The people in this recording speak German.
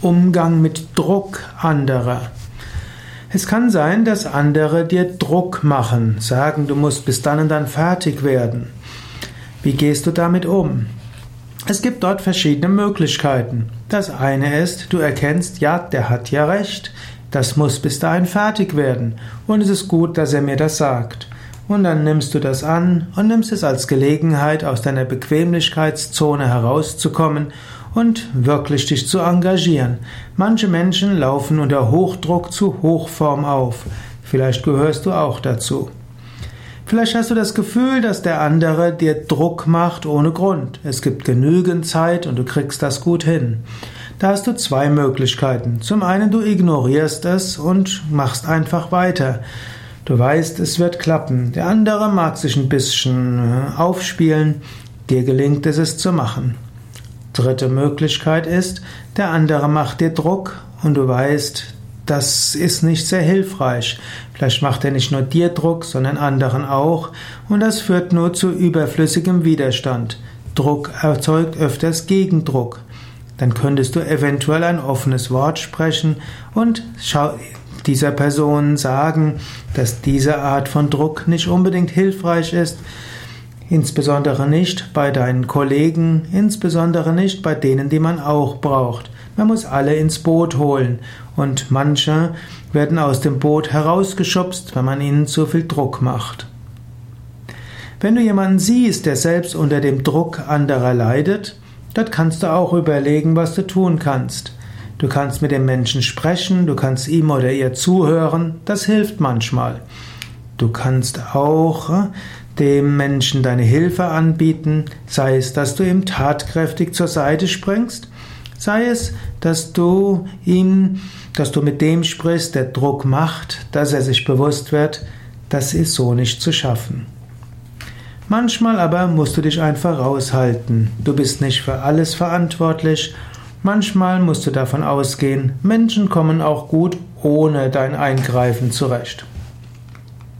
Umgang mit Druck anderer. Es kann sein, dass andere dir Druck machen, sagen, du musst bis dann und dann fertig werden. Wie gehst du damit um? Es gibt dort verschiedene Möglichkeiten. Das eine ist, du erkennst, ja, der hat ja recht, das muss bis dahin fertig werden und es ist gut, dass er mir das sagt. Und dann nimmst du das an und nimmst es als Gelegenheit, aus deiner Bequemlichkeitszone herauszukommen und wirklich dich zu engagieren. Manche Menschen laufen unter Hochdruck zu Hochform auf. Vielleicht gehörst du auch dazu. Vielleicht hast du das Gefühl, dass der andere dir Druck macht ohne Grund. Es gibt genügend Zeit und du kriegst das gut hin. Da hast du zwei Möglichkeiten. Zum einen, du ignorierst es und machst einfach weiter. Du weißt, es wird klappen. Der andere mag sich ein bisschen äh, aufspielen. Dir gelingt es, es zu machen. Dritte Möglichkeit ist, der andere macht dir Druck und du weißt, das ist nicht sehr hilfreich. Vielleicht macht er nicht nur dir Druck, sondern anderen auch und das führt nur zu überflüssigem Widerstand. Druck erzeugt öfters Gegendruck. Dann könntest du eventuell ein offenes Wort sprechen und dieser Person sagen, dass diese Art von Druck nicht unbedingt hilfreich ist, insbesondere nicht bei deinen Kollegen, insbesondere nicht bei denen, die man auch braucht. Man muss alle ins Boot holen und manche werden aus dem Boot herausgeschubst, wenn man ihnen zu viel Druck macht. Wenn du jemanden siehst, der selbst unter dem Druck anderer leidet, dort kannst du auch überlegen, was du tun kannst. Du kannst mit dem Menschen sprechen, du kannst ihm oder ihr zuhören, das hilft manchmal. Du kannst auch äh, dem Menschen deine Hilfe anbieten, sei es, dass du ihm tatkräftig zur Seite springst, sei es, dass du ihm, dass du mit dem sprichst, der Druck macht, dass er sich bewusst wird, das ist so nicht zu schaffen. Manchmal aber musst du dich einfach raushalten. Du bist nicht für alles verantwortlich Manchmal musst du davon ausgehen, Menschen kommen auch gut ohne dein Eingreifen zurecht.